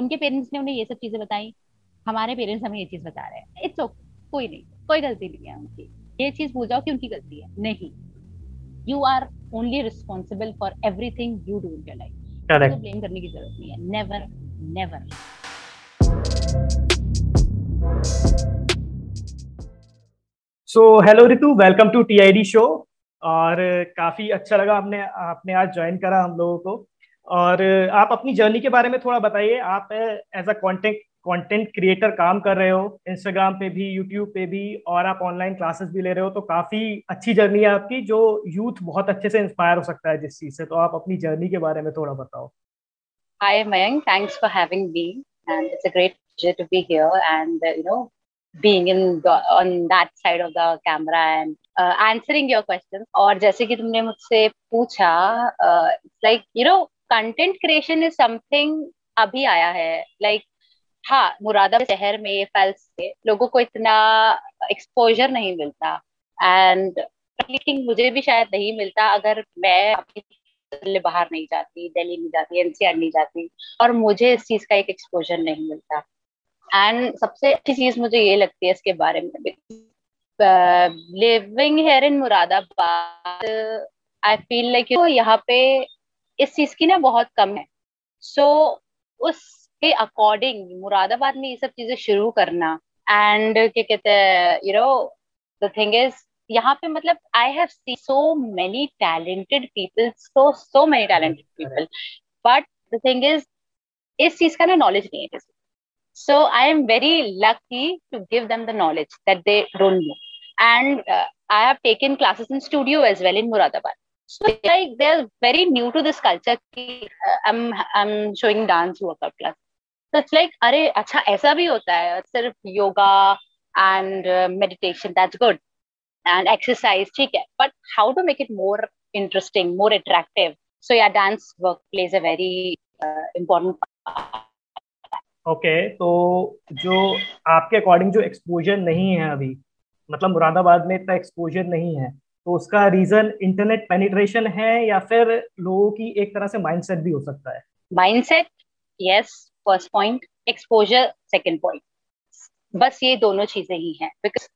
उनके पेरेंट्स ने उन्हें ये सब चीज़ें बताई। हमारे पेरेंट्स हमें ये चीज़ बता रहे हैं। इट्स ओके कोई नहीं। कोई गलती नहीं है उनकी। ये चीज़ भूल जाओ कि उनकी गलती है। नहीं। You are only responsible for everything you do in your life तो ब्लेम करने की ज़रूरत नहीं है। Never never so hello Ritu welcome to TID show और काफ़ी अच्छा लगा आपने आपने आज ज्वाइन करा हम लोगों को। और आप अपनी जर्नी के बारे में थोड़ा बताइए। आप as a content content creator काम कर रहे हो इंस्टाग्राम पे भी यूट्यूब पे भी और आप ऑनलाइन क्लासेस भी ले रहे हो तो काफ़ी अच्छी जर्नी है आपकी जो यूथ बहुत अच्छे से इंस्पायर हो सकता है जिस चीज़ से। तो आप अपनी जर्नी के बारे में थोड़ा बताओ। Hi Mayank thanks for having me and it's a great pleasure to be here and uh, you know being in on that side of the camera and uh, और जैसे कि तुमने मुझसे पूछा like you know content creation is something अभी आया है। Like like, हाँ मुरादाबाद शहर में फैल से लोगों को इतना एक्सपोजर नहीं मिलता। एंड मुझे भी शायद नहीं मिलता अगर मैं अपनी बाहर नहीं जाती दिल्ली नहीं जाती एनसीआर नहीं जाती और मुझे इस चीज़ का एक एक्सपोजर नहीं मिलता। एंड सबसे अच्छी चीज़ मुझे ये लगती है इसके बारे में living here in Moradabad I feel like यहाँ पे इस चीज़ की ना बहुत कम है सो so, उसके अकॉर्डिंग मुरादाबाद में ये सब चीज़ें शुरू करना एंड क्या कहते हैं you know the thing is यहाँ पे मतलब I have see so many talented people so so many talented people but the thing is इस चीज़ का ना नॉलेज नहीं है So I am very lucky to give them the knowledge that they don't know. And uh, I have taken classes in studio as well in Muradabad. So like they're very new to this culture. Uh, I'm I'm showing dance workout class. So it's like, अरे अच्छा ऐसा भी होता है सिर्फ़ yoga and uh, meditation that's good and exercise ठीक है but how to make it more interesting more attractive so yeah dance work plays a very uh, important part okay okay, तो जो आपके अकॉर्डिंग जो एक्सपोजर नहीं है अभी मतलब मुरादाबाद में इतना एक्सपोजर नहीं है तो उसका रीजन इंटरनेट पेनिट्रेशन है या फिर लोगों की एक तरह से माइंडसेट भी हो सकता है? Mindset yes first point exposure second point बस ये दोनों चीज़ें ही हैं। बिकॉज़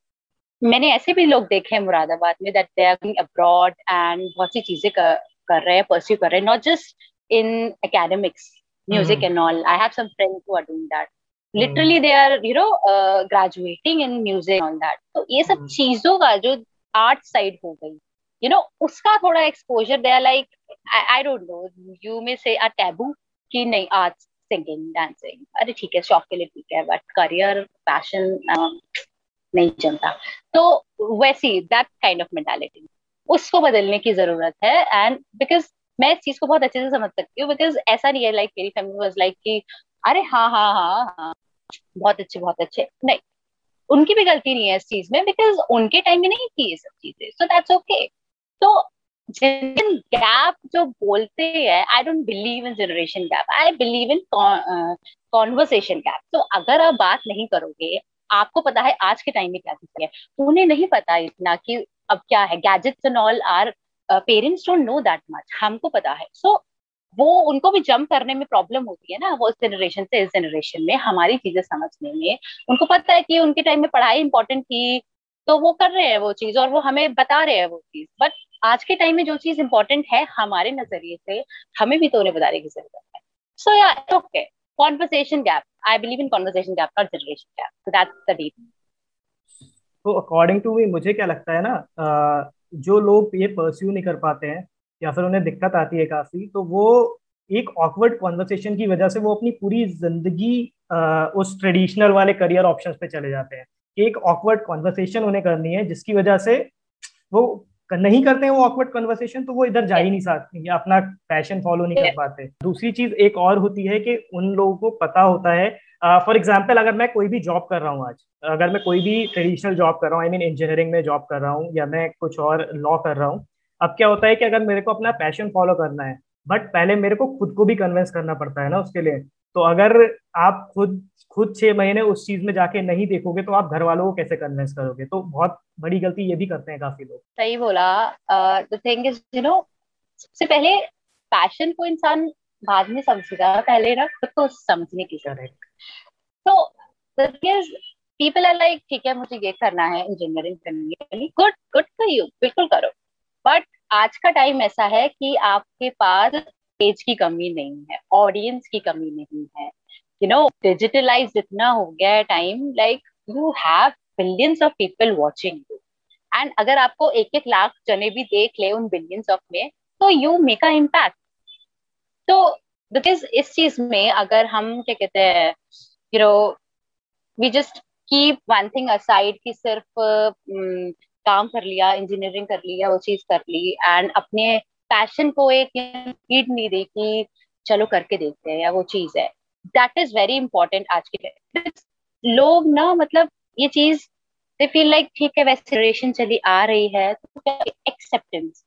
मैंने ऐसे भी लोग देखे हैं मुरादाबाद में that they are going abroad and बहुत सी चीज़ें कर, कर रहे हैं परस्यू कर रहे हैं not just in academics all. I have some friends who are doing that. Literally they are you know uh, graduating in music and all that. तो ये सब चीज़ों का जो आर्ट साइड हो गई। यू नो उसका थोड़ा exposure they like I don't know you may say a taboo कि नहीं आर्ट सिंगिंग डांसिंग अरे ठीक है, शौक के लिए ठीक है बट करियर पैशन नहीं चलता। तो वैसी दैट काइंड ऑफ़ मेंटालिटी उसको बदलने की ज़रूरत है एंड बिकॉज़ मैं इस चीज़ को बहुत अच्छे से समझ सकती हूँ बिकॉज़ ऐसा नहीं है लाइक मेरी फैमिली वॉज़ लाइक कि, अरे हाँ हाँ हाँ हाँ बहुत अच्छे बहुत अच्छे। नहीं उनकी भी गलती नहीं है इस चीज़ में बिकॉज़ उनके टाइम में नहीं थी ये सब चीज़ें। सो दैट्स ओके तो जनरेशन गैप जो बोलते हैं I don't believe in generation gap I believe in conversation gap तो अगर आप बात नहीं करोगे आपको पता है आज के टाइम में क्या चीज़ है। उन्हें नहीं पता इतना कि अब क्या है। Gadgets and all our parents don't know that much हमको पता है। सो so, वो उनको भी जंप करने में प्रॉब्लम होती है ना, वो इस जनरेशन से इस जनरेशन में हमारी चीज़ें समझने में। उनको पता है कि उनके टाइम में पढ़ाई इंपॉर्टेंट थी तो वो कर रहे हैं वो चीज़ और वो हमें बता रहे हैं वो चीज़। बट आज के टाइम में जो चीज़ इंपॉर्टेंट है हमारे नज़रिए से, हमें भी तो उन्हें बताने की ज़रूरत है। सो या okay conversation gap I believe in conversation gap not generation gap so that's the deep तो अकॉर्डिंग टू मी मुझे क्या लगता है ना जो लोग ये परस्यू नहीं कर पाते हैं या फिर उन्हें दिक्कत आती है काफ़ी तो वो एक ऑकवर्ड कॉन्वर्सेशन की वजह से वो अपनी पूरी ज़िंदगी उस ट्रेडिशनल वाले करियर ऑप्शन पे चले जाते हैं। एक ऑकवर्ड कॉन्वर्सेशन उन्हें करनी है जिसकी वजह से वो नहीं करते हैं वो ऑकवर्ड कन्वर्सेशन तो वो इधर जा ही नहीं सकते अपना पैशन फॉलो नहीं कर पाते। दूसरी चीज़ एक और होती है कि उन लोगों को पता होता है फॉर uh, एग्ज़ाम्पल अगर मैं कोई भी जॉब कर रहा हूँ आज अगर मैं कोई भी ट्रेडिशनल जॉब कर रहा हूँ आई मीन इंजीनियरिंग में जॉब कर रहा हूँ या मैं कुछ और लॉ कर रहा हूँ अब क्या होता है कि अगर मेरे को अपना पैशन फॉलो करना है बट पहले मेरे को खुद को भी कन्विंस करना पड़ता है ना उसके लिए तो अगर आप खुद खुद छह महीने उस चीज़ में जाके नहीं देखोगे तो आप घर वालों को कैसे कन्विंस करोगे? तो बहुत बड़ी गलती ये भी करते हैं काफ़ी लोग। सही बोला। The thing is you know सबसे पहले पैशन को इंसान बाद में समझेगा। पहले ना खुद को समझने की करेक्ट तो पीपल आर लाइक ठीक है मुझे ये करना है इंजीनियरिंग करनी है। गुड गुड फॉर यू बिल्कुल करो। आज का टाइम ऐसा है कि आपके पास एज की कमी नहीं है ऑडियंस की कमी नहीं है। यू नो डिजिटलाइज इतना हो गया है time like you have billions of people watching you and अगर आपको एक एक लाख जने भी देख ले उन बिलियंस ऑफ़ में तो यू मेक अ इम्पैक्ट तो बिकॉज़ इस चीज़ में अगर हम, क्या कहते हैं you know we just keep one thing aside कि सिर्फ़ काम कर लिया इंजीनियरिंग कर लिया वो चीज़ कर ली एंड अपने पैशन को एक हीड नहीं दी कि चलो करके देखते हैं या वो चीज़ है। दैट इज़ वेरी इंपॉर्टेंट आज के लोग ना मतलब ये चीज़ दे फील लाइक ठीक है, वैसे चली आ रही है तो एक्सेप्टेंस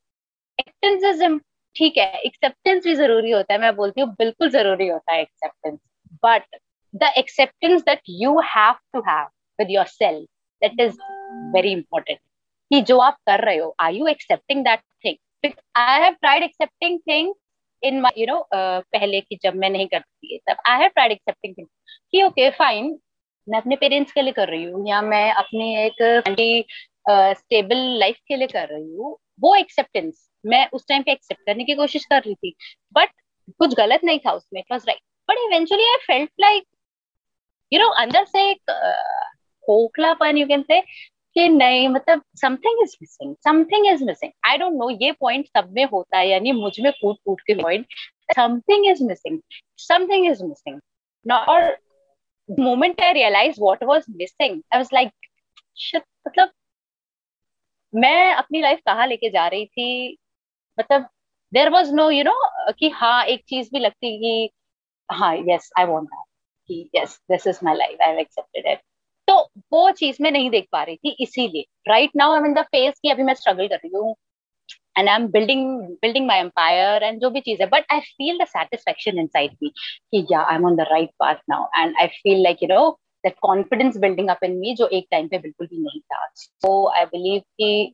एक्सेप्टेंस इज़ ठीक है एक्सेप्टेंस भी ज़रूरी होता है, मैं बोलती हूँ बिल्कुल ज़रूरी होता है acceptance but the acceptance that you have to have with your self that is very important कि जो आप कर रहे हो are you accepting that thing I have tried accepting things in my you know पहले की जब मैं नहीं करती तब I have tried accepting things कि ओके फाइन मैं अपने पेरेंट्स के लिए कर रही हूँ, या मैं अपनी एक स्टेबल लाइफ के लिए कर रही हूँ, वो एक्सेप्टेंस मैं उस टाइम पे एक्सेप्ट करने की कोशिश कर रही थी बट कुछ गलत नहीं था उसमें it was right but eventually I felt like you know अंदर से एक खोखलापन यू कैन से कि नहीं मतलब something is missing something is missing I don't know ये पॉइंट सब में होता है, यानी मुझमें कूट कूट के point something is missing something is missing और moment I realise what was missing I was like मतलब मैं अपनी लाइफ कहाँ लेके जा रही थी? मतलब there was no you know कि हाँ एक चीज़ भी लगती कि हाँ yes I want that yes this is my life I accepted it तो वो चीज़ मैं नहीं देख पा रही थी इसीलिए। Right now I in the phase की अभी मैं स्ट्रगल कर रही हूँ। And I am building building my empire and जो भी चीज़ है। But I feel the satisfaction inside me कि या I am on the right path now and I feel like you know that confidence building up in me जो एक time पे बिल्कुल भी नहीं था। सो आई बिलीव कि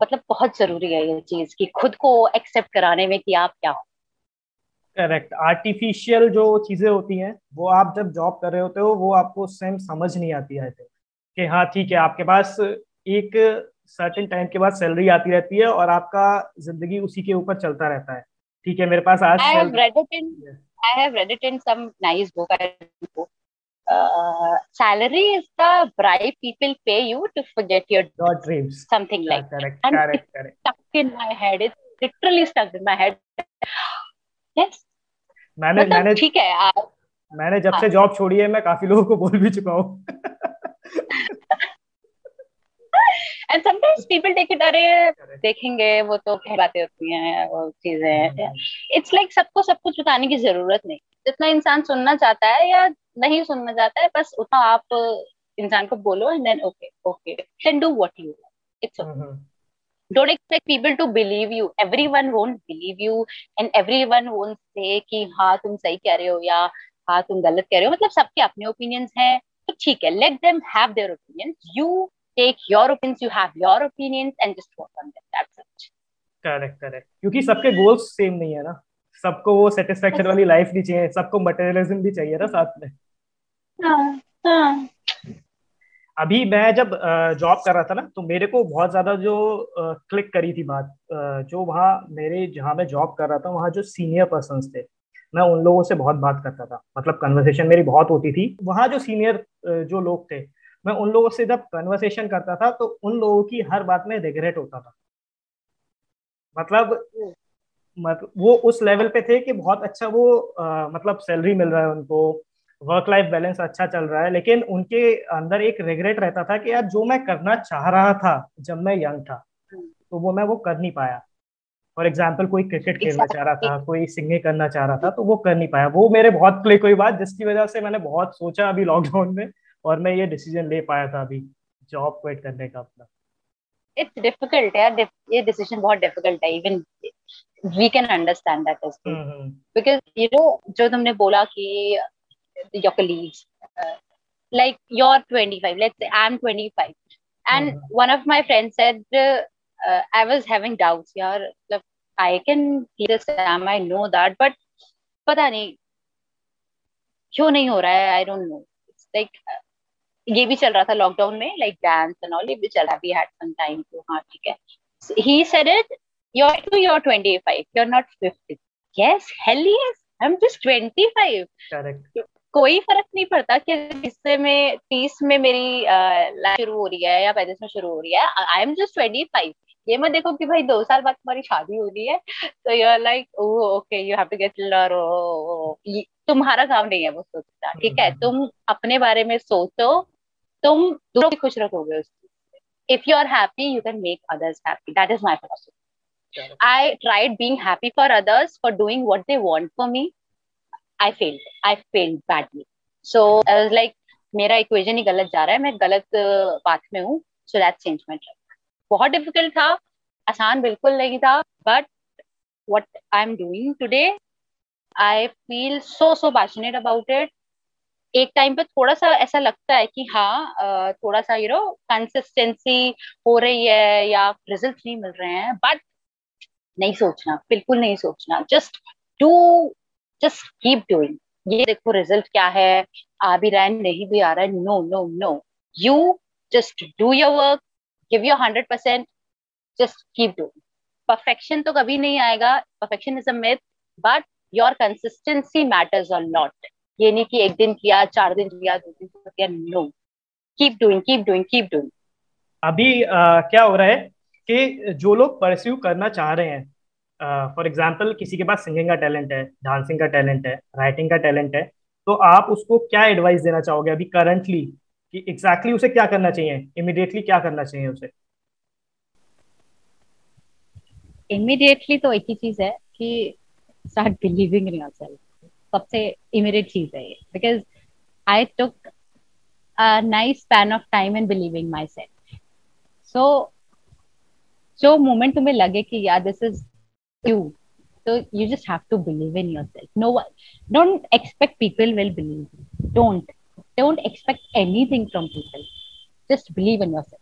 मतलब बहुत ज़रूरी है ये चीज़ कि खुद को एक्सेप्ट कराने में कि आप क्या हो। करेक्ट आर्टिफिशियल जो चीज़ें होती हैं वो आप जब जॉब कर रहे होते हो वो आपको सेम समझ नहीं आती है कि हाँ ठीक है आपके पास एक सर्टेन टाइम के बाद सैलरी आती रहती है और आपका ज़िंदगी उसी के ऊपर चलता रहता है। ठीक है मेरे पास आज salary is the bright people pay you to forget your dreams something like correct correct stuck in my head it's literally stuck in my head yes मैंने मतलब मैंने ठीक है आप मैंने जब हाँ. से जॉब छोड़ी है मैं काफ़ी लोगों को बोल भी चुका हूँ। And sometimes people take it अरे देखेंगे वो तो बातें होती हैं वो चीज़ें। इट्स लाइक सबको सब कुछ बताने की ज़रूरत नहीं। जितना इंसान सुनना चाहता है या नहीं सुनना चाहता है बस उतना आप इंसान को बोलो and then okay okay do what you it's okay don't expect people to believe you everyone won't believe you and everyone won't say कि हाँ तुम सही कह रहे हो या हाँ तुम गलत कह रहे हो मतलब सबके अपने ओपिनियंस हैं तो ठीक है let them have their opinions you take your opinions you have your opinions and just work on them that's it correct correct क्योंकि सबके गोल्स सेम नहीं है ना सबको वो सेटिस्फेक्शन वाली लाइफ भी चाहिए सबको मटेरियलिज्म भी चाहिए ना साथ में हाँ हाँ अभी मैं जब जॉब कर रहा था ना तो मेरे को बहुत ज़्यादा जो क्लिक करी थी बात जो वहाँ मेरे जहाँ मैं जॉब कर रहा था वहाँ जो सीनियर पर्सन थे मैं उन लोगों से बहुत बात करता था। मतलब कन्वर्सेशन मेरी बहुत होती थी। वहाँ जो सीनियर जो लोग थे मैं उन लोगों से जब कन्वर्सेशन करता था तो उन लोगों की हर बात में रिग्रेट होता था। मतलब मतलब वो उस लेवल पे थे कि बहुत अच्छा वो आ, मतलब सैलरी मिल रहा है उनको वर्क लाइफ बैलेंस अच्छा चल रहा है लेकिन उनके अंदर एक रिग्रेट रहता था कि यार जो मैं करना चाह रहा था जब मैं यंग था तो वो मैं वो कर नहीं पाया। फॉर एग्ज़ाम्पल कोई क्रिकेट खेलना चाह रहा था कोई सिंगिंग करना चाह रहा था तो वो कर नहीं पाया। वो मेरे बहुत क्लिक हुई बात जिसकी वजह से मैंने बहुत सोचा अभी लॉकडाउन में और मैं ये डिसीज़न ले पाया था अभी जॉब क्विट करने का अपना। इट्स डिफ़िकल्ट यार ये डिसीज़न बहुत डिफ़िकल्ट है even we can understand that because you know जो तुमने बोला कि your colleagues uh, like you're 25 let's say i'm 25 and mm-hmm. one of my friends said uh, uh, i was having doubts yeah like, i can clear this exam i know that but पता नहीं क्यों नहीं हो रहा है I don't know like ये भी चल रहा था लॉकडाउन में लाइक डांस एंड ऑल ये भी चल रहा वी हैड सम टाइम तो हाँ ठीक है he said it you are two you are 25 you are not 50 yes hell yes I am just 25 correct कोई फ़र्क नहीं पड़ता कि इससे में तीस में मेरी लाइफ शुरू हो रही है या पैंतीस में शुरू हो रही है। I am just twenty five ये मत देखो कि भाई दो साल बाद तुम्हारी शादी हो रही है तो you are like okay you have to get लर तुम्हारा काम नहीं है वो सोचना ठीक है? हम्म। तुम अपने बारे में सोचो तुम दूसरों को खुश रखोगे उस if you are happy you can make others happy that is my philosophy I tried being happy for others for doing what they want for me I failed I failed badly so I was like मेरा equation ही गलत जा रहा है मैं गलत path में हूँ so that change my track बहुत डिफ़िकल्ट था आसान बिल्कुल नहीं था but what I'm doing today, I feel so so passionate about it. एक टाइम पे थोड़ा सा ऐसा लगता है कि हाँ थोड़ा सा यू नो कंसिस्टेंसी हो रही है या रिज़ल्ट नहीं मिल रहे हैं बट नहीं सोचना बिल्कुल नहीं सोचना. Just do just keep doing ये देखो रिज़ल्ट क्या है? आ भी रहा है नहीं भी आ रहा है. No no no you just do your work give your hundred percent just keep doing perfection तो कभी नहीं आएगा. Perfection is a myth but your consistency matters a not ये नहीं कि एक दिन किया चार दिन किया दो दिन किया no keep doing keep doing keep doing अभी आ, क्या हो रहा है कि जो लोग परस्यू करना चाह रहे हैं फॉर एग्ज़ाम्पल किसी के पास सिंगिंग का टैलेंट है डांसिंग का टैलेंट है राइटिंग का टैलेंट है तो आप उसको क्या एडवाइस देना चाहोगे अभी करंटली कि एग्जैक्टली exactly उसे क्या करना चाहिए? इमिडिएटली क्या करना चाहिए उसे? इमिडिएटली तो एक ही चीज़ है कि स्टार्ट बिलीविंग इन योरसेल्फ सबसे इमीडिएट चीज़ है ये. Because I took a nice span of time in believing my self so जो मोमेंट तुम्हें लगे कि यार this is you. So you just have to believe in yourself. No one, don't expect people will believe you. Don't. Don't expect anything from people. Just believe in yourself.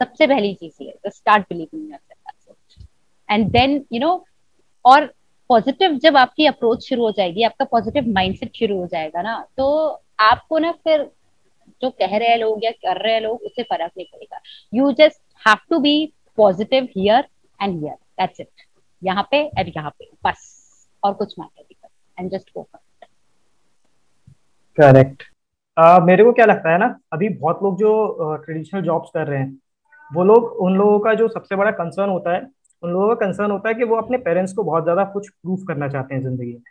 सबसे पहली चीज़ ये है start believing yourself and then you know और positive जब आपकी approach शुरू हो जाएगी आपका पॉजिटिव माइंडसेट शुरू हो जाएगा ना तो आपको ना फिर जो कह रहे हैं लोग या कर रहे हैं लोग उससे फ़र्क नहीं पड़ेगा you just have to be positive here and here that's it यहाँ पे और यहाँ पे. बस. और कुछ मैटर नहीं करता. एंड जस्ट गो करेक्ट मेरे को क्या लगता है ना अभी बहुत लोग जो ट्रेडिशनल uh, जॉब्स कर रहे हैं वो लोग उन लोगों का जो सबसे बड़ा कंसर्न होता है उन लोगों का कंसर्न होता है कि वो अपने पेरेंट्स को बहुत ज़्यादा कुछ प्रूफ करना चाहते हैं ज़िंदगी में.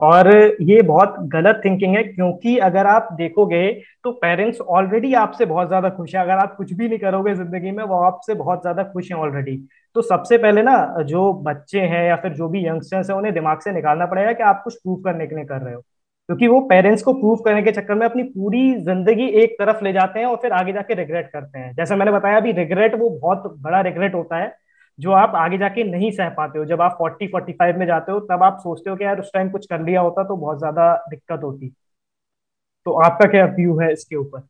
और ये बहुत गलत थिंकिंग है क्योंकि अगर आप देखोगे तो पेरेंट्स ऑलरेडी आपसे बहुत ज़्यादा खुश है. अगर आप कुछ भी नहीं करोगे ज़िंदगी में वो आपसे बहुत ज़्यादा खुश हैं ऑलरेडी तो सबसे पहले ना, जो बच्चे हैं या फिर जो भी यंगस्टर्स हैं, उन्हें दिमाग से निकालना पड़ेगा कि आप कुछ प्रूव करने के लिए कर रहे हो। क्योंकि वो पेरेंट्स को प्रूव करने के चक्कर में अपनी पूरी ज़िंदगी एक तरफ़ ले जाते हैं और फिर आगे जाके रिग्रेट करते हैं। जैसे मैंने बताया, अभी रिग्रेट वो बहुत बड़ा रिग्रेट होता है, जो आप आगे जाके नहीं सह पाते हो। जब आप फोर्टी फोर्टी फाइव में जाते हो, तब आप सोचते हो कि यार, उस टाइम कुछ कर लिया होता तो बहुत ज़्यादा दिक्कत होती। तो आपका क्या व्यू है इसके ऊपर?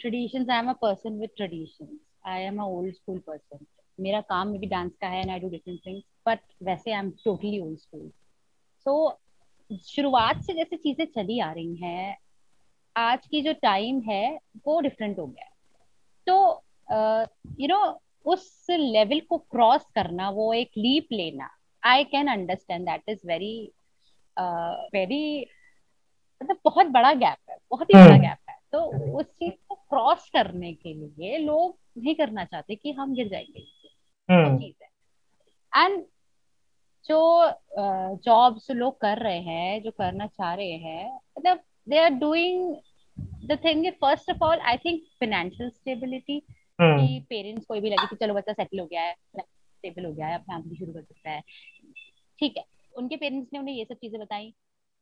Traditions. I am a person with traditions. I am a old school person. मेरा काम में भी डांस का है and I do different things but वैसे I am totally old school so शुरुआत से जैसे चीज़ें चली आ रही हैं आज की जो टाइम है वो डिफरेंट हो गया है तो यू नो उस लेवल को क्रॉस करना वो एक लीप लेना I can understand that is very very मतलब बहुत बड़ा गैप है बहुत ही बड़ा गैप है तो उस चीज़ क्रॉस करने के लिए लोग नहीं करना चाहते कि हम गिर जाएँगे वो चीज़ है। एंड जो जॉब्स uh, लोग कर रहे हैं जो करना चाह रहे हैं मतलब they are doing the thing first of all I think financial stability कि पेरेंट्स कोई भी लगे कि चलो बच्चा सेटल हो गया है स्टेबल हो गया है अपना फैमिली शुरू कर सकता है। ठीक है उनके पेरेंट्स ने उन्हें ये सब चीज़ें बताई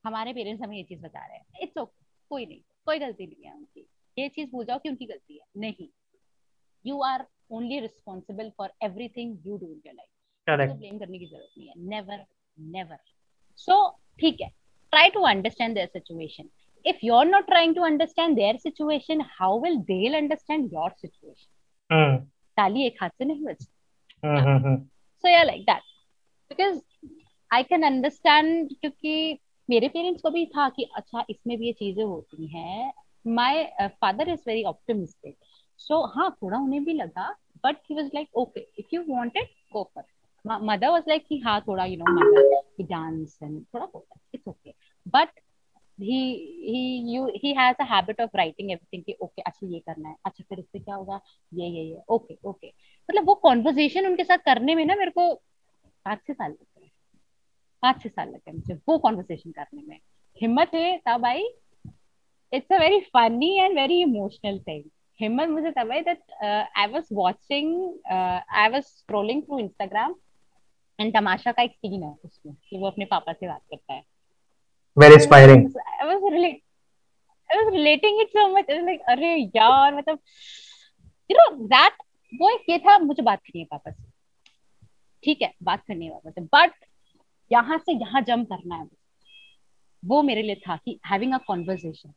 हमारे पेरेंट्स हमें ये चीज़ बता रहे हैं। इट्स ओके कोई नहीं कोई गलती नहीं है उनकी। ये चीज़ भूल जाओ कि उनकी गलती है। नहीं। You are only responsible for everything you do in your life blame करने की ज़रूरत नहीं है। नेवर नेवर सो ठीक है। Try to understand their situation if you're not trying to understand their situation how will they'll understand your situation? ताली एक हाथ से नहीं बजती सो या like that because I can understand क्योंकि मेरे पेरेंट्स को भी था कि अच्छा इसमें भी ये चीज़ें होती हैं my father is very optimistic so हाँ थोड़ा उन्हें भी लगा but he was like okay if you wanted go for mother was like कि हाँ थोड़ा यू नो एंड थोड़ा it's okay but he he, you, he has a habit of writing everything कि, okay अच्छा ये करना है अच्छा फिर इससे क्या होगा? ये ये ये ओके ओके मतलब वो कॉन्वर्जेशन उनके साथ करने में ना मेरे को पाँच छह साल लगते हैं पाँच छह साल लगते हैं मुझे वो कॉन्वर्सेशन करने में। हिम्मत है, तब आई। It's a very funny and very emotional thing हिम्मत मुझे तब आई that I was watching I was scrolling through Instagram and Tamasha का एक सीन है उसमें। कि वो अपने पापा से बात करता है। Very inspiring. I was really I was relating it so much. I was like अरे यार मतलब you know that वो एक ये था मुझे बात करनी है पापा से। ठीक है बात करनी है पापा से। बट यहाँ से यहाँ जम करना है। वो मेरे लिए था कि हैविंग अ कॉन्वर्जेशन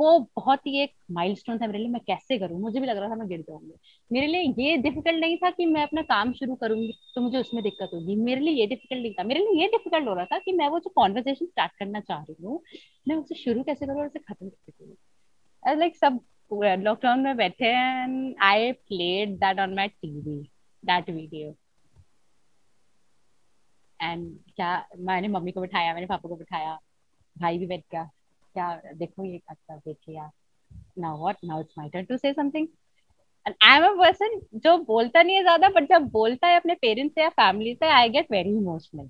वो बहुत ही एक माइलस्टोन था मेरे लिए, मैं कैसे करूँ? मुझे भी लग रहा था मैं गिर जाऊँगी। मेरे लिए ये डिफ़िकल्ट नहीं था कि मैं अपना काम शुरू करूँगी तो मुझे उसमें दिक्कत होगी। मेरे लिए ये डिफ़िकल्ट नहीं था। मेरे लिए ये डिफ़िकल्ट हो रहा था कि मैं वो जो कॉन्वर्सेशन स्टार्ट करना चाह रही हूँ, मैं उसे शुरू कैसे करूँ और उसे खत्म कैसे करूँ? लाइक सब लॉकडाउन में बैठे and I played that on my TV that video and क्या, मैंने मम्मी को बिठाया, मैंने पापा को बिठाया, भाई भी बैठ गया। क्या देखो ये अच्छा देखिए यार now what now it's my turn to say something and I am a person जो बोलता नहीं है ज़्यादा बट जब बोलता है अपने पेरेंट्स से या फैमिली से I get very emotional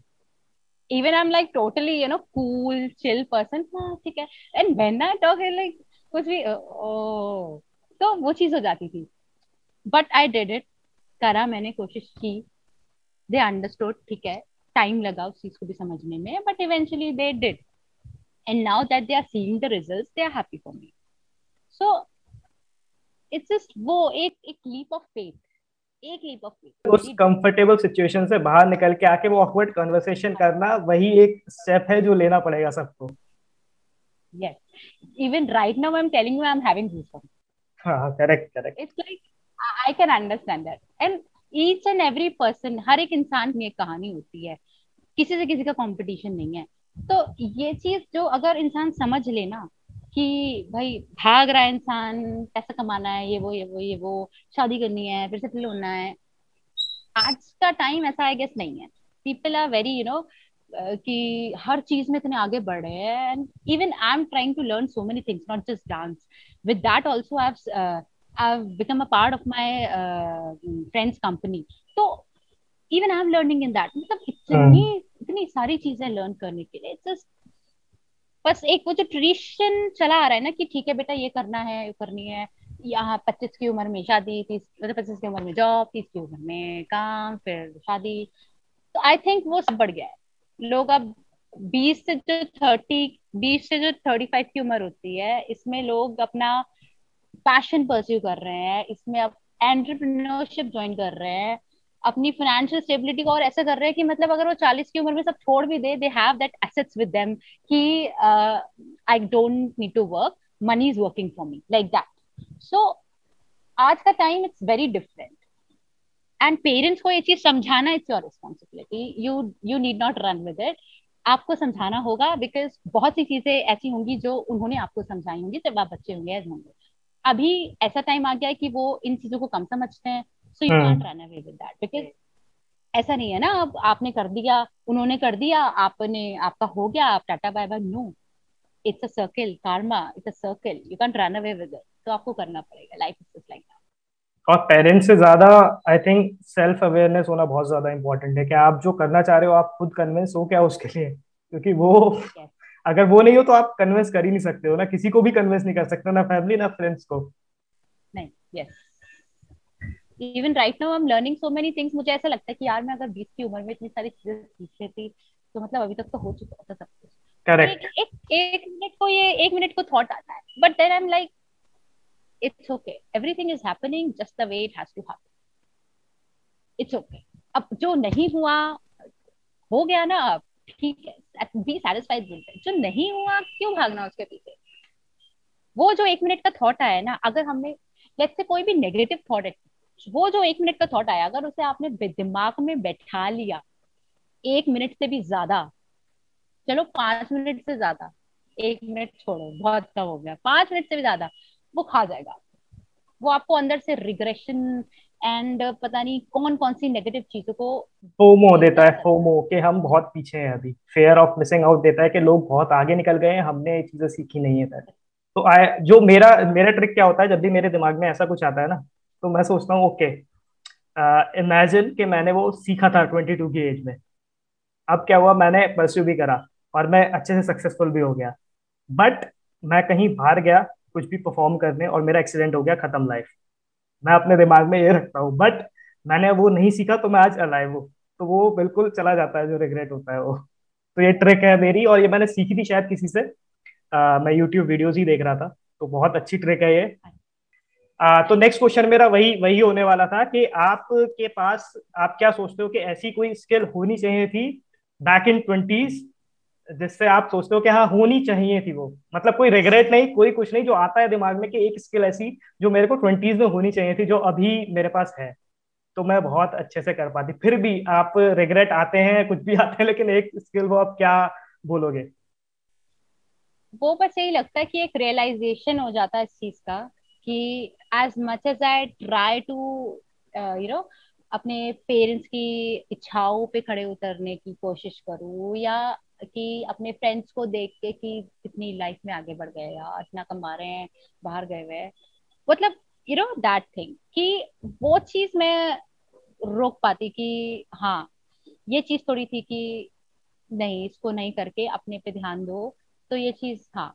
even I'm like totally, you know, cool, chill person. हाँ ठीक है. And when I talk, like कुछ भी oh, तो वो चीज़ हो जाती थी. But I did it. करा मैंने कोशिश की. They understood. ठीक है. टाइम लगा उस चीज़ को भी समझने में. But eventually they did. and now that they are seeing the results they are happy for me. So it's just wo ek ek leap of faith. उस कंफर्टेबल सिचुएशन से बाहर निकल के आके वो ऑकवर्ड कन्वर्सेशन करना वही एक स्टेप है जो लेना पड़ेगा सबको। Even right now I am telling you I am having correct correct it's like I can understand that and each and every person हर एक इंसान की एक कहानी होती है। किसी से किसी का कंपटीशन नहीं है। तो ये चीज़ जो अगर इंसान समझ ले ना कि भाई भाग रहा है इंसान पैसा कमाना है ये वो ये वो ये वो शादी करनी है फिर सेटल होना है आज का टाइम ऐसा आई गेस नहीं है people are very you know कि हर चीज़ में इतने आगे बढ़ रहे हैं and even I am trying to learn so many things not just dance with that also I I've become a part of my uh, friends company. So even I'm learning in that. मतलब इतनी इतनी सारी चीज़ें learn करने के लिए. Just बस एक वो जो ट्रेडिशन चला आ रहा है ना कि ठीक है बेटा, ये करना है, ये करनी है. यहाँ पच्चीस की उम्र में शादी, तीस मतलब पच्चीस की उम्र में जॉब तीस की उम्र में काम, फिर शादी. तो आई थिंक वो सब बढ़ गया है. लोग अब बीस से जो थर्टी बीस से जो थर्टी फाइव की उम्र होती है, इसमें लोग अपना पैशन परस्यू कर रहे हैं. इसमें अब एंटरप्रेन्योरशिप ज्वाइन कर रहे हैं. अपनी फाइनेंशियल स्टेबिलिटी को और ऐसा कर रहे हैं कि मतलब अगर वो चालीस की उम्र में सब छोड़ भी दे दे have that assets with them कि I don't need to work money is working for me like that so आज का time it's very different and parents को ये चीज़ समझाना it's your responsibility you you need not run with it आपको समझाना होगा बिकॉज़ बहुत सी चीज़ें ऐसी होंगी जो उन्होंने आपको समझाई होंगी, जब आप बच्चे होंगे एज होंगे अभी ऐसा टाइम आ गया है कि वो इन चीज़ों को कम समझते हैं so you can't run away with that because ऐसा नहीं है ना अब आपने कर दिया उन्होंने कर दिया आपने आपका हो गया आप tata bye bye no it's a circle karma it's a circle you can't run away with it तो आपको करना पड़ेगा लाइफ इज़ जस्ट लाइक और पेरेंट्स से ज़्यादा आई थिंक सेल्फ अवेयरनेस होना बहुत ज़्यादा इंपॉर्टेंट है कि आप जो करना चाह रहे हो आप खुद कन्विंस हो क्या उसके लिए? क्योंकि वो yes. अगर वो नहीं हो तो आप कन्विंस कर ही नहीं सकते हो ना किसी को भी कन्विंस नहीं कर सकते ना फैमिली ना फ्रेंड्स को। नहीं yes even right now I am learning so many things मुझे ऐसा लगता है कि यार मैं अगर 20 की उम्र में इतनी सारी चीज़ें सीख लेती तो मतलब अभी तक तो हो चुका होता सब कुछ। करेक्ट एक, एक एक मिनट को ये एक मिनट को थॉट आता है। But then I am like it's okay everything is happening just the way it has to happen it's okay अब जो नहीं हुआ हो गया ना अब ठीक है। बी सेटिस्फाइड जो नहीं हुआ क्यों भागना उसके पीछे? वो जो एक मिनट का थॉट आया ना अगर हमने लेट्स से कोई भी नेगेटिव थॉट वो जो एक मिनट का थॉट आया अगर उसे आपने दिमाग में बैठा लिया एक मिनट से भी ज़्यादा चलो पाँच मिनट से ज़्यादा एक मिनट छोड़ो बहुत कम हो गया पाँच मिनट से भी ज़्यादा वो खा जाएगा। वो आपको अंदर से रिग्रेशन एंड पता नहीं कौन कौन सी नेगेटिव चीज़ों को फोमो देता है फोमो कि हम बहुत पीछे हैं अभी। फेयर ऑफ़ मिसिंग आउट देता है कि लोग बहुत आगे निकल गए हैं हमने ये चीज़ें सीखी नहीं है पहले। तो आए जो मेरा मेरा ट्रिक क्या होता है जब भी मेरे दिमाग में ऐसा कुछ आता है ना तो मैं सोचता हूँ ओके इमेजिन कि मैंने वो सीखा था ट्वेंटी टू की एज में। अब क्या हुआ मैंने परस्यू भी करा और मैं अच्छे से सक्सेसफुल भी हो गया। बट मैं कहीं बाहर गया कुछ भी परफॉर्म करने और मेरा एक्सीडेंट हो गया खत्म लाइफ मैं अपने दिमाग में ये रखता हूँ बट मैंने वो नहीं सीखा तो मैं आज अलाइव हूँ। तो वो बिल्कुल चला जाता है जो रिग्रेट होता है वो। तो ये ट्रिक है मेरी और ये मैंने सीखी थी शायद किसी से। आ, मैं यूट्यूब वीडियोज़ ही देख रहा था तो बहुत अच्छी ट्रिक है ये। आ, तो नेक्स्ट क्वेश्चन मेरा वही वही होने वाला था कि आपके पास आप क्या सोचते हो कि ऐसी कोई स्किल होनी चाहिए थी बैक इन ट्वेंटीज जिससे आप सोचते हो कि हाँ होनी चाहिए थी वो? मतलब कोई रिग्रेट नहीं कोई कुछ नहीं जो आता है दिमाग में कि एक स्किल ऐसी जो मेरे को ट्वेंटीज में होनी चाहिए थी जो अभी मेरे पास है। तो मैं बहुत अच्छे से कर पाती। फिर भी आप रिग्रेट आते हैं कुछ भी आते हैं लेकिन एक स्किल वो आप क्या बोलोगे? वो बस यही लगता है कि एक रियलाइजेशन हो जाता है इस चीज़ का कि as much as I try to you know अपने पेरेंट्स की इच्छाओं पे खड़े उतरने की कोशिश करूँ या कि अपने फ्रेंड्स को देख के कि कितनी लाइफ में आगे बढ़ गए या इतना कमा रहे हैं, बाहर गए हुए मतलब यू नो दैट थिंग कि वो चीज़ मैं रोक पाती कि हाँ ये चीज़ थोड़ी थी कि नहीं, इसको नहीं करके अपने पे ध्यान दो तो ये चीज़ हाँ।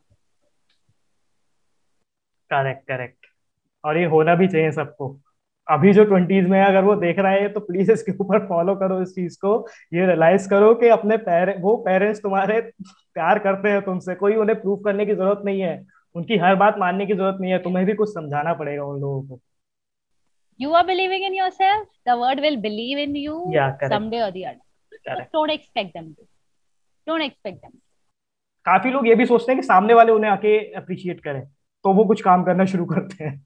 करेक्ट करेक्ट और ये होना भी चाहिए सबको। अभी जो ट्वेंटीज में अगर वो देख रहा है तो प्लीज़ इसके ऊपर फॉलो करो इस चीज़ को। ये रियलाइज़ करो कि अपने पेरे, वो पेरेंट्स तुम्हारे प्यार करते हैं तुमसे। कोई उन्हें प्रूव करने की ज़रूरत नहीं है। उनकी हर बात मानने की ज़रूरत नहीं है। तुम्हें भी कुछ समझाना पड़ेगा उन लोगों को। You are believing in yourself? The world will believe in you yeah, someday or the other. Don't expect them to. Don't expect them काफ़ी लोग ये भी सोचते हैं कि सामने वाले उन्हें आके अप्रिशिएट करें। तो वो कुछ काम करना शुरू करते हैं।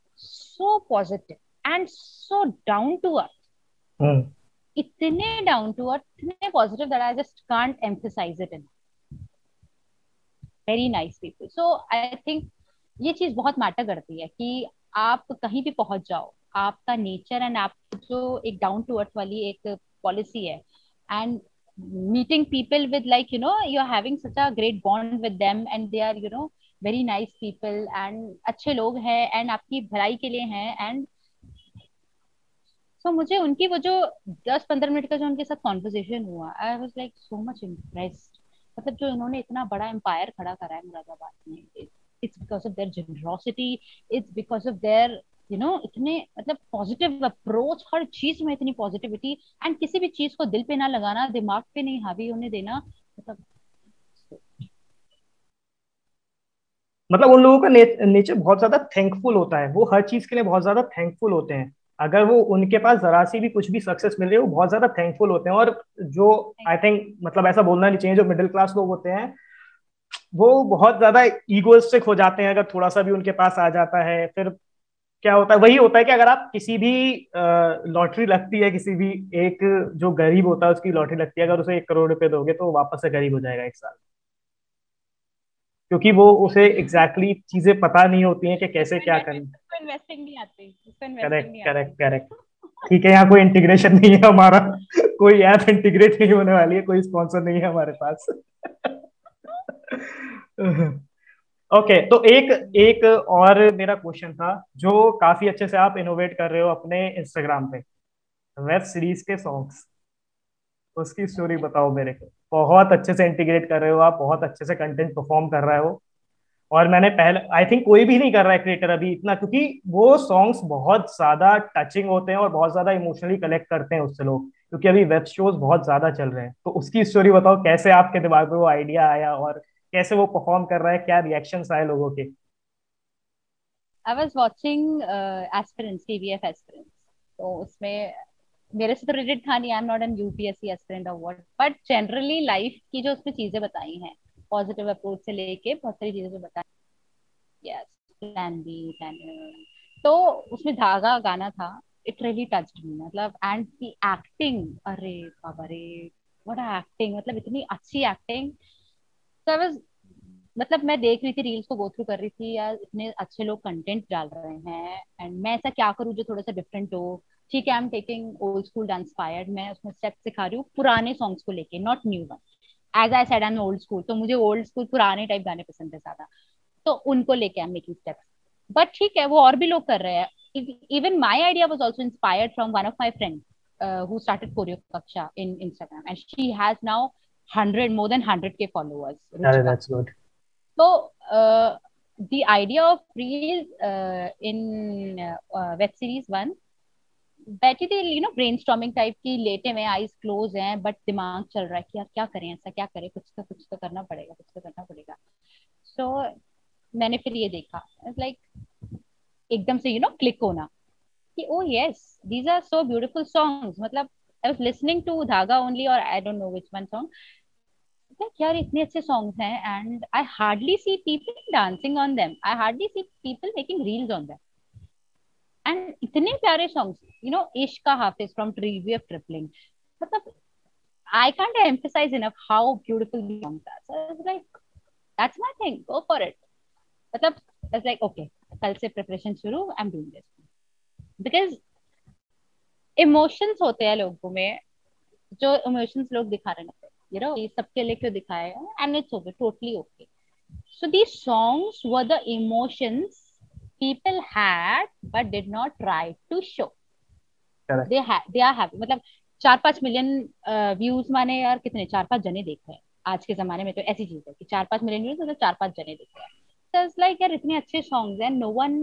so positive and so down to earth. Hmm. इतने डाउन टू अर्थ इतने positive that I just can't emphasize it in very nice people so I think ये चीज़ बहुत मैटर करती है कि आप कहीं भी पहुँच जाओ आपका नेचर एंड आप जो एक डाउन टू अर्थ वाली एक पॉलिसी है and meeting people with like you know you're having such a great bond with them and they are you know very nice people and अच्छे लोग हैं एंड आपकी भलाई के लिए हैं एंड सो so, मुझे उनकी वो जो दस पंद्रह मिनट का जो उनके साथ कॉन्वर्जेशन हुआ I was like so much impressed मतलब जो इन्होंने इतना बड़ा एम्पायर खड़ा करा है मुरादाबाद में it's because of their generosity it's because of their you know इतने मतलब पॉजिटिव अप्रोच हर चीज़ में इतनी पॉजिटिविटी एंड किसी भी चीज़ को दिल पे ना लगाना दिमाग पे नहीं हावी होने देना मतलब मतलब उन लोगों का ने, नेचर बहुत ज़्यादा थैंकफुल होता है। वो हर चीज़ के लिए बहुत ज़्यादा थैंकफुल होते हैं। अगर वो उनके पास जरा सी भी कुछ भी सक्सेस मिल रही है वो बहुत ज़्यादा थैंकफुल होते हैं। और जो आई थिंक मतलब ऐसा बोलना नहीं चाहिए जो मिडिल क्लास लोग होते हैं वो बहुत ज़्यादा ईगोइस्टिक हो जाते हैं। अगर थोड़ा सा भी उनके पास आ जाता है फिर क्या होता है? वही होता है कि अगर आप किसी भी लॉटरी लगती है किसी भी एक जो गरीब होता है उसकी लॉटरी लगती है अगर उसे एक करोड़ रुपए दोगे तो वापस से गरीब हो जाएगा एक साल। क्योंकि वो उसे एग्जैक्टली exactly चीज़ें पता नहीं होती हैं कि कैसे क्या करना। करेक्ट करेक्ट करेक्ट ठीक है यहाँ कोई इंटीग्रेशन नहीं है हमारा। कोई ऐप इंटीग्रेट नहीं होने वाली है कोई स्पॉन्सर नहीं है हमारे पास। ओके okay, तो एक एक और मेरा क्वेश्चन था जो काफ़ी अच्छे से आप इनोवेट कर रहे हो अपने इंस्टाग्राम पे। वेब सीरीज़ के सॉन्ग्स उसकी स्टोरी बताओ मेरे को। बहुत अच्छे से इंटीग्रेट कर रहे हो आप, बहुत अच्छे से कंटेंट परफॉर्म कर रहे हो और मैंने पहले आई थिंक कोई भी नहीं कर रहा है क्रिएटर अभी इतना, क्योंकि वो सॉन्ग्स बहुत ज़्यादा टचिंग होते हैं और बहुत ज़्यादा इमोशनली कलेक्ट करते हैं उससे लोग, क्योंकि अभी वेब शोज़ बहुत ज़्यादा चल रहे हैं। तो उसकी स्टोरी बताओ, कैसे आपके दिमाग में वो आइडिया आया और कैसे वो परफॉर्म कर रहा है, क्या रिएक्शन आए लोगों के? I was watching aspirants TVF aspirants तो उसमें मेरे से तो रिलेटेड था नहीं I am not an UPSC aspirant और व्हाट बट जनरली लाइफ की जो उसमें चीज़ें बताई हैं पॉजिटिव अप्रोच से लेके बहुत सारी चीज़ें जो बताई यस प्लान बी प्लान तो उसमें धागा गाना था इट रियली टच्ड मी मतलब एंड दी एक्टिंग अरे बाबा रे व्हाट एक्टिंग मतलब इतनी अच्छी एक्टिंग तो आई मतलब मैं देख रही थी रील्स को गो थ्रू कर रही थी, यार, इतने अच्छे लोग कंटेंट डाल रहे हैं एंड मैं ऐसा क्या करूँ जो थोड़ा सा डिफरेंट हो? ठीक है I am taking old school dance fired मैं उसमें स्टेप सिखा रही हूँ पुराने सॉन्ग्स को लेके not new one as I said am old school तो मुझे ओल्ड स्कूल पुराने टाइप गाने पसंद है ज़्यादा तो उनको लेके I am making steps but ठीक है वो और भी लोग कर रहे हैं even my idea was also inspired from one of my friends uh, who started Choreo Kaksha in Instagram, and she has now hundred more than hundred k followers. Oh, that's good. So uh, the idea of reels uh, in uh, web series one बैठी थी you know brainstorming type की लेटे हुए eyes close हैं but दिमाग चल रहा है कि यार क्या करें ऐसा क्या करें? कुछ तो कुछ तो करना पड़ेगा कुछ तो करना पड़ेगा। सो so, मैंने फिर ये देखा लाइक like, एकदम से यू नो क्लिक होना कि ओ yes these are so beautiful songs मतलब I was listening to Dhaaga only और I don't know which one song यार इतने अच्छे सॉन्ग्स हैं and I hardly see people dancing on them I hardly see people making reels on them and इतने प्यारे songs you know इश्क का हाफिज फ्रॉम ट्रीवी ऑफ़ ट्रिपलिंग मतलब I can't emphasize enough how beautiful the songs are. So I was like, that's my thing. Go for it. मतलब was like, okay, कल से प्रिपरेशन शुरू I am doing this because emotions होते हैं लोगों में जो इमोशंस लोग दिखा रहे हैं यू नो ये सबके लिए क्यों दिखाए and it's okay totally okay so the songs were the emotions people had but did not try to show. Correct. they had they are happy. मतलब चार पाँच मिलियन व्यूज़ माने यार कितने? चार पाँच जने देख रहे हैं। आज के जमाने में तो ऐसी चीज़ है कि चार पाँच मिलियन व्यूज़ मतलब चार पाँच जने देख रहे हैं। इट्स लाइक यार इतने अच्छे सॉन्ग्स हैं no one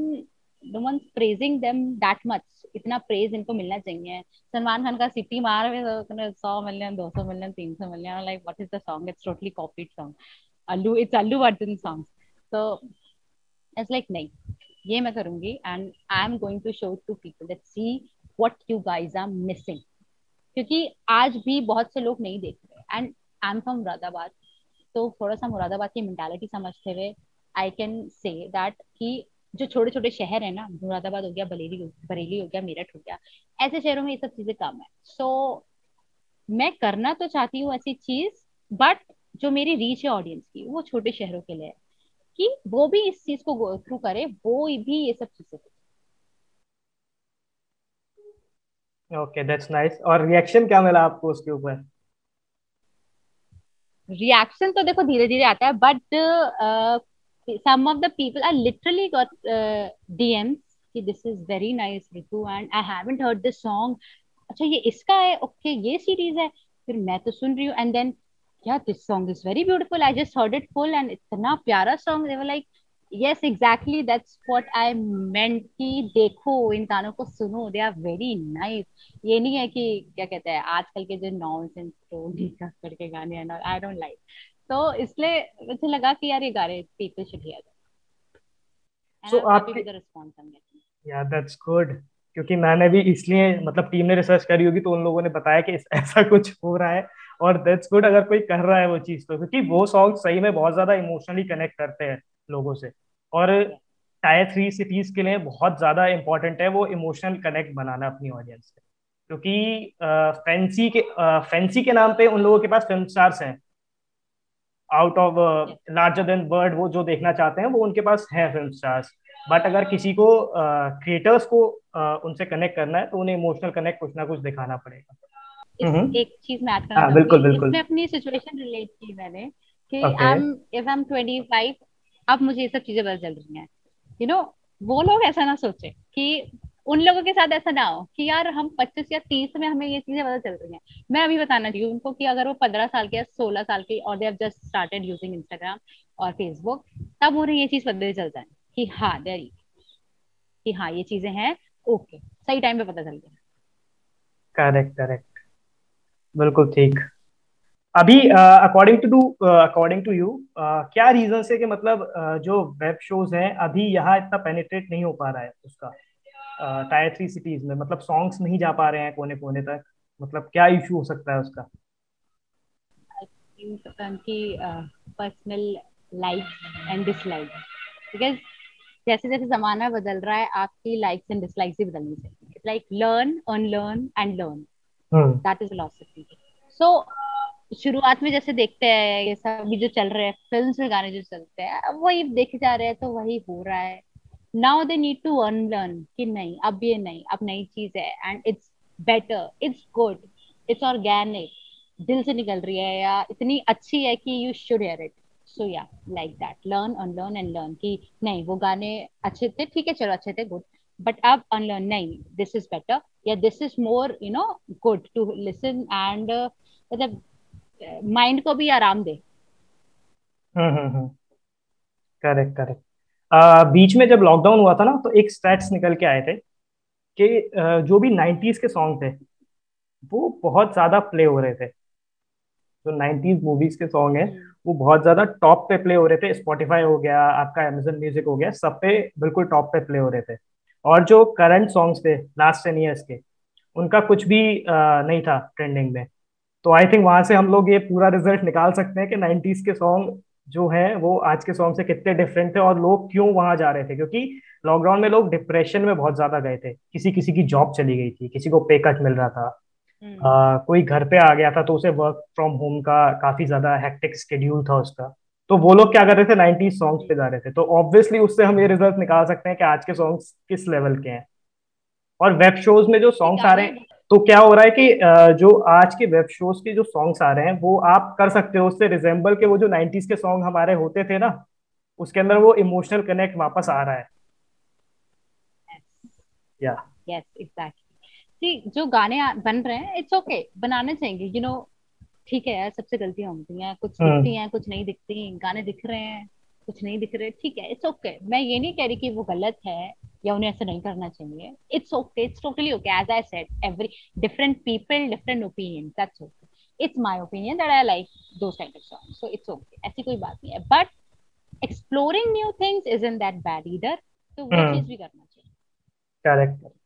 no one praising them that much इतना प्रेज इनको मिलना चाहिए। सलमान खान का सिटी मार में सौ मिलियन दो सौ मिलियन तीन सौ million like what is the song it's totally copied song Allu it's Allu Arjun song तो इट्स लाइक नहीं। ये मैं करूँगी and I am going to show to people that see what you guys are missing क्योंकि आज भी बहुत से लोग नहीं देख रहे। And I am from Moradabad तो थोड़ा सा मुरादाबाद की मेंटालिटी समझते हुए आई कैन से दैट कि जो छोटे छोटे शहर है ना मुरादाबाद हो गया बरेली बरेली हो गया मेरठ हो गया ऐसे शहरों में ये सब चीज़ें कम है। सो so, मैं करना तो चाहती हूँ ऐसी चीज़ बट जो मेरी रीच है ऑडियंस की वो छोटे शहरों के लिए है। कि वो भी इस चीज़ को गो थ्रू करे वो भी ये सब चीज़ें ओके दैट्स नाइस और रिएक्शन क्या मिला आपको उसके ऊपर? रिएक्शन तो देखो धीरे धीरे आता है but of the people I literally got uh, DMs कि this is very nice Ritu and I haven't heard this song. अच्छा ये इसका है? ओके okay, ये सीरीज़ है। फिर मैं तो सुन रही हूँ and then yeah this song is very beautiful. I just heard it full and इतना प्यारा song. They were like yes exactly. That's what I meant कि देखो इन गानों को सुनो. They are very nice. ये नहीं है कि क्या कहते हैं आजकल के जो नॉनसेंस तो करके गाने हैं I don't like. तो इसलिए मुझे लगा कि यार ये गाने पीपल शुड हियर सो आपके या दैट्स गुड क्योंकि मैंने भी इसलिए मतलब टीम ने रिसर्च करी होगी तो उन लोगों ने बताया कि ऐसा कुछ हो रहा है। और दैट्स गुड अगर कोई कर रहा है वो चीज़ तो क्योंकि वो सॉन्ग सही में बहुत ज़्यादा इमोशनली कनेक्ट करते हैं लोगों से। और टायर थ्री सिटीज़ के लिए बहुत ज़्यादा इंपॉर्टेंट है वो इमोशनल कनेक्ट बनाना अपनी ऑडियंस से। क्योंकि फैंसी के फैंसी के नाम पे उन लोगों के पास फ़िल्म स्टार्स हैं। Out of larger than world वो जो देखना चाहते हैं वो उनके पास है फ़िल्म स्टार्स बट अगर किसी को क्रिएटर्स uh, को uh, उनसे कनेक्ट करना है तो उन्हें इमोशनल कनेक्ट कुछ ना कुछ दिखाना पड़ेगा। एक चीज़ मैं ऐड करना हाँ, बिल्कुल बिल्कुल। इसमें अपनी सिचुएशन रिलेट की मैंने कि I am if I am 25 अब मुझे ये सब चीज़ें पता चल रही हैं। यू नो वो लोग ऐसा ना सोचे कि उन लोगों के साथ ऐसा ना हो कि यार हम पच्चीस या तीस में हमें ये चीज़ें पता चल रही हैं। मैं अभी बताना चाहिए उनको कि अगर वो पंद्रह साल के या सोलह साल के और they have just started using Instagram और फेसबुक तब उन्हें ये चीज़ पता चल जाए कि हाँ देर कि हाँ ये चीज़ें हैं ओके सही टाइम पे पता चल गया। करेक्ट करेक्ट बिल्कुल ठीक। अभी according to according to you क्या रीजन है कि मतलब uh, जो वेब शोज़ हैं अभी यहाँ इतना पेनिट्रेट नहीं हो पा रहा है उसका? टायर थ्री सिटीज़ में मतलब सॉन्ग्स नहीं जा पा रहे हैं कोने कोने तक। मतलब क्या इशू हो सकता है उसका? Personal like and dislike because जैसे जैसे जमाना बदल रहा है आपकी लाइक्स एंड डिसलाइक्स भी बदलनी चाहिए। Like learn unlearn and learn that is philosophy so शुरुआत में जैसे देखते हैं, ये सब भी जो चल रहे हैं फ़िल्म में गाने जो चलते हैं, अब वही देखे जा रहे हैं तो वही हो रहा है। Now they need to unlearn कि नहीं, अब ये नहीं, अब नई चीज़ है and it's better it's good it's organic दिल से निकल रही है, या इतनी अच्छी है कि you should hear it so या like that learn unlearn and learn कि नहीं, वो गाने अच्छे थे, ठीक है, चलो अच्छे थे गुड बट अब अनलर्न नहीं दिस इज़ बेटर या this is more you know good to listen and मतलब माइंड को भी आराम दे। करेक्ट करेक्ट बीच में जब लॉकडाउन हुआ था ना तो एक स्टैट्स निकल के आए थे कि जो भी नाइन्टीज के सॉन्ग थे वो बहुत ज़्यादा प्ले हो रहे थे। जो नाइन्टीज मूवीज़ के सॉन्ग है हम्म। वो बहुत ज़्यादा टॉप पे प्ले हो रहे थे। स्पॉटिफाई हो गया आपका अमेजन म्यूज़िक हो गया सब पे बिल्कुल टॉप पे प्ले हो रहे थे। और जो करंट सॉन्ग्स थे लास्ट टेन ईयर्स के उनका कुछ भी नहीं था ट्रेंडिंग में। तो आई थिंक वहाँ से हम लोग ये पूरा रिज़ल्ट निकाल सकते हैं कि नाइन्टीज के सॉन्ग जो है वो आज के सॉन्ग से कितने डिफरेंट थे और लोग क्यों वहाँ जा रहे थे? क्योंकि लॉकडाउन में लोग डिप्रेशन में बहुत ज़्यादा गए थे। किसी किसी की जॉब चली गई थी किसी को पे कट मिल रहा था। हम्म। आ, कोई घर पे आ गया था तो उसे वर्क फ्रॉम होम का काफ़ी ज़्यादा हेक्टिक स्केड्यूल था उसका। तो वो लोग क्या कर रहे थे? नाइनटी सॉन्ग्स पे जा रहे थे। तो ऑब्वियसली उससे हम ये रिज़ल्ट निकाल सकते हैं कि आज के सॉन्ग्स किस लेवल के हैं। और वेब शोज़ में जो सॉन्ग्स आ रहे हैं तो क्या हो रहा है कि जो आज के वेब शोज़ के जो सॉन्ग्स आ रहे हैं वो आप कर सकते हो। उससे रिजेंबल के वो जो नाइन्टीज के सॉन्ग हमारे होते थे ना उसके अंदर वो इमोशनल कनेक्ट वापस आ रहा है। या यस एग्जैक्टली जो गाने बन रहे हैं इट्स ओके okay, बनाने चाहिए। यू नो ठीक है यार सबसे गलतियाँ होती हैं। कुछ हम्म। दिखती हैं कुछ नहीं दिखती। गाने दिख रहे हैं कुछ नहीं दिख रहे। ठीक है इट्स ओके okay. मैं ये नहीं कह रही कि वो गलत है या उन्हें ऐसा नहीं करना चाहिए। It's okay it's totally okay as I said every different people different opinion that's okay it's my opinion that I like those kind of song so it's okay ऐसी कोई बात नहीं है। But exploring new things is in that bad either तो वो hmm. चीज़ भी करना चाहिए। करेक्ट